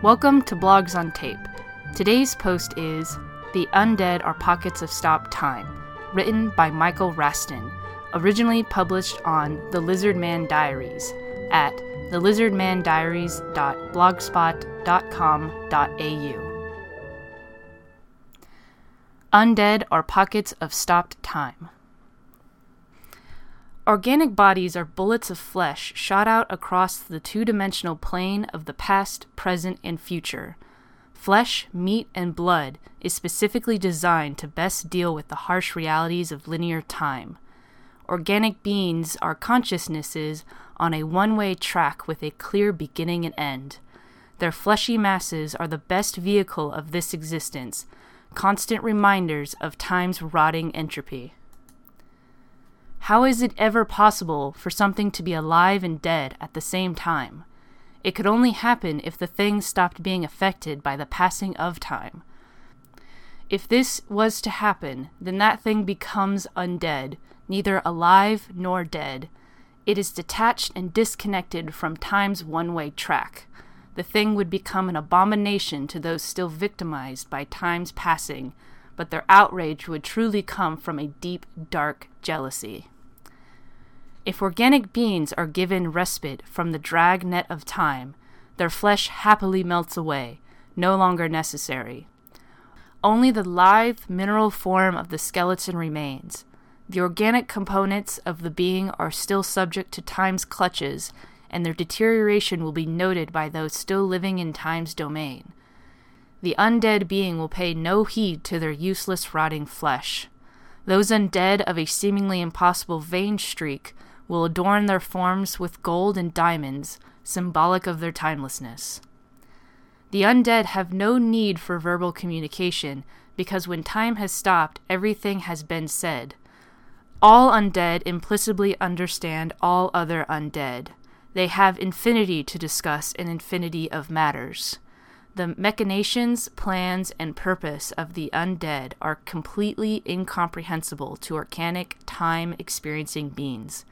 Welcome to Blogs on Tape. Today's post is The Undead Are Pockets of Stopped Time, written by Michael Raston, originally published on The Lizardman Diaries at thelizardmandiaries.blogspot.com.au. Undead are pockets of stopped time. Organic bodies are bullets of flesh shot out across the two dimensional plane of the past, present, and future. Flesh, meat, and blood is specifically designed to best deal with the harsh realities of linear time. Organic beings are consciousnesses on a one way track with a clear beginning and end. Their fleshy masses are the best vehicle of this existence, constant reminders of time's rotting entropy. How is it ever possible for something to be alive and dead at the same time? It could only happen if the thing stopped being affected by the passing of time. If this was to happen, then that thing becomes undead, neither alive nor dead. It is detached and disconnected from time's one way track. The thing would become an abomination to those still victimized by time's passing, but their outrage would truly come from a deep, dark jealousy. If organic beings are given respite from the drag net of time, their flesh happily melts away, no longer necessary. Only the lithe mineral form of the skeleton remains. The organic components of the being are still subject to time's clutches, and their deterioration will be noted by those still living in time's domain. The undead being will pay no heed to their useless rotting flesh. Those undead of a seemingly impossible vein streak will adorn their forms with gold and diamonds, symbolic of their timelessness. The undead have no need for verbal communication because when time has stopped, everything has been said. All undead implicitly understand all other undead. They have infinity to discuss an infinity of matters. The machinations, plans, and purpose of the undead are completely incomprehensible to organic, time experiencing beings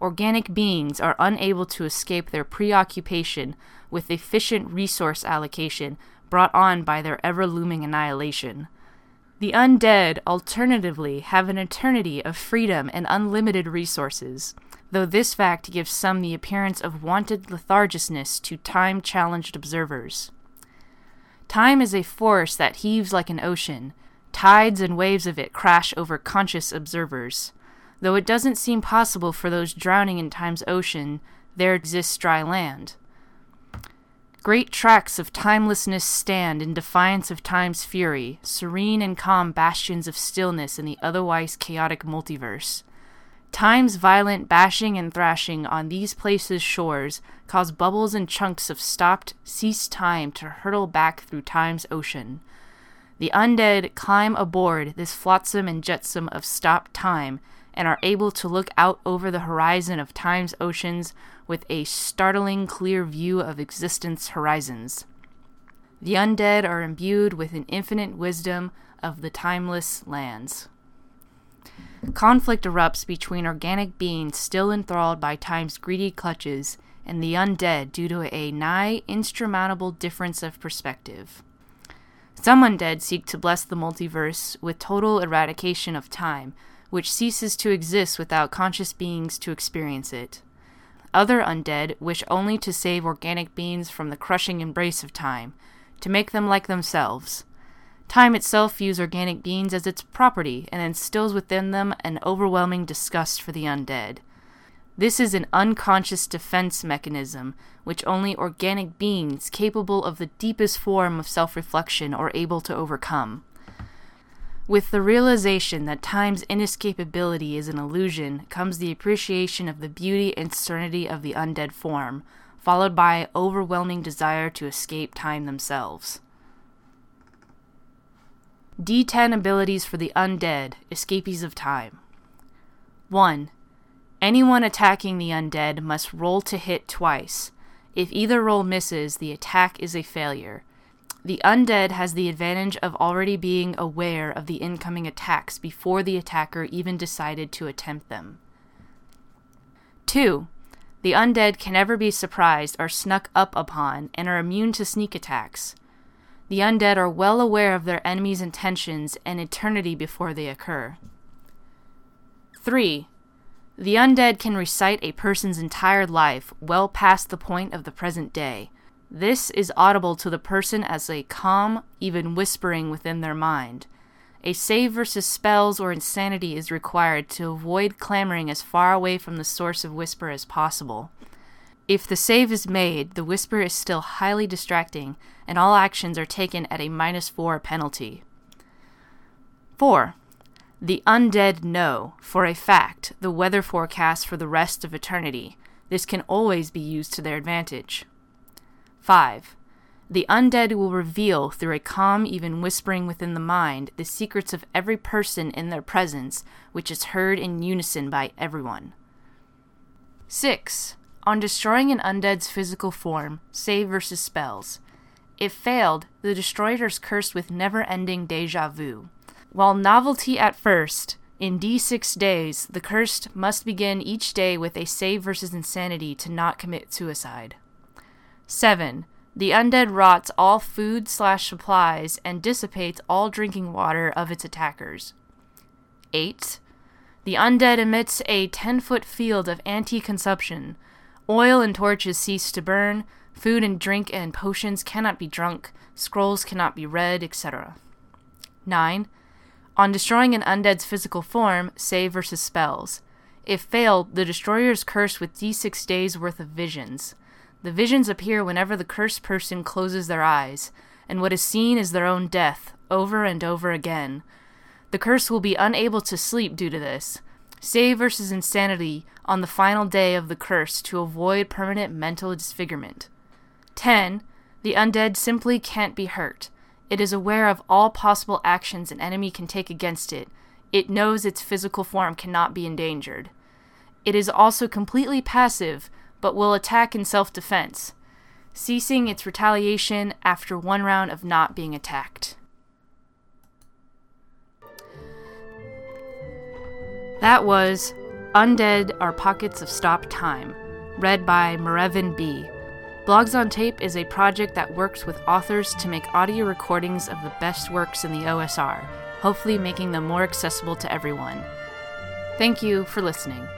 organic beings are unable to escape their preoccupation with efficient resource allocation brought on by their ever looming annihilation. The undead, alternatively, have an eternity of freedom and unlimited resources, though this fact gives some the appearance of wanted lethargicness to time challenged observers. Time is a force that heaves like an ocean. Tides and waves of it crash over conscious observers. Though it doesn't seem possible for those drowning in time's ocean, there exists dry land. Great tracts of timelessness stand in defiance of time's fury, serene and calm bastions of stillness in the otherwise chaotic multiverse. Time's violent bashing and thrashing on these places' shores cause bubbles and chunks of stopped, ceased time to hurtle back through time's ocean. The undead climb aboard this flotsam and jetsam of stopped time and are able to look out over the horizon of time's oceans with a startling clear view of existence horizons. The undead are imbued with an infinite wisdom of the timeless lands. Conflict erupts between organic beings still enthralled by time's greedy clutches and the undead due to a nigh insurmountable difference of perspective. Some undead seek to bless the multiverse with total eradication of time, which ceases to exist without conscious beings to experience it. Other undead wish only to save organic beings from the crushing embrace of time, to make them like themselves. Time itself views organic beings as its property and instills within them an overwhelming disgust for the undead. This is an unconscious defense mechanism which only organic beings capable of the deepest form of self reflection are able to overcome. With the realization that time's inescapability is an illusion comes the appreciation of the beauty and serenity of the undead form, followed by overwhelming desire to escape time themselves. D10 abilities for the undead, escapees of time. 1. Anyone attacking the undead must roll to hit twice. If either roll misses, the attack is a failure. The undead has the advantage of already being aware of the incoming attacks before the attacker even decided to attempt them. 2. The undead can never be surprised or snuck up upon and are immune to sneak attacks. The undead are well aware of their enemy's intentions an eternity before they occur. 3. The undead can recite a person's entire life well past the point of the present day. This is audible to the person as a calm, even whispering within their mind. A save versus spells or insanity is required to avoid clamoring as far away from the source of whisper as possible. If the save is made, the whisper is still highly distracting, and all actions are taken at a minus 4 penalty. 4. The undead know, for a fact, the weather forecast for the rest of eternity. This can always be used to their advantage. 5. The undead will reveal through a calm, even whispering within the mind, the secrets of every person in their presence, which is heard in unison by everyone. 6. On destroying an undead's physical form, save versus spells. If failed, the destroyer is cursed with never ending deja vu. While novelty at first, in D6 days, the cursed must begin each day with a save versus insanity to not commit suicide. 7. The undead rots all food slash supplies and dissipates all drinking water of its attackers. 8. The undead emits a 10 foot field of anti consumption. Oil and torches cease to burn, food and drink and potions cannot be drunk, scrolls cannot be read, etc. 9. On destroying an undead's physical form, save versus spells. If failed, the destroyer is cursed with d6 days worth of visions. The visions appear whenever the cursed person closes their eyes, and what is seen is their own death, over and over again. The curse will be unable to sleep due to this. Save versus insanity on the final day of the curse to avoid permanent mental disfigurement. 10. The undead simply can't be hurt. It is aware of all possible actions an enemy can take against it. It knows its physical form cannot be endangered. It is also completely passive, but will attack in self defense, ceasing its retaliation after one round of not being attacked. That was Undead Are Pockets of Stop Time, read by Marevin B. Blogs on Tape is a project that works with authors to make audio recordings of the best works in the OSR, hopefully making them more accessible to everyone. Thank you for listening.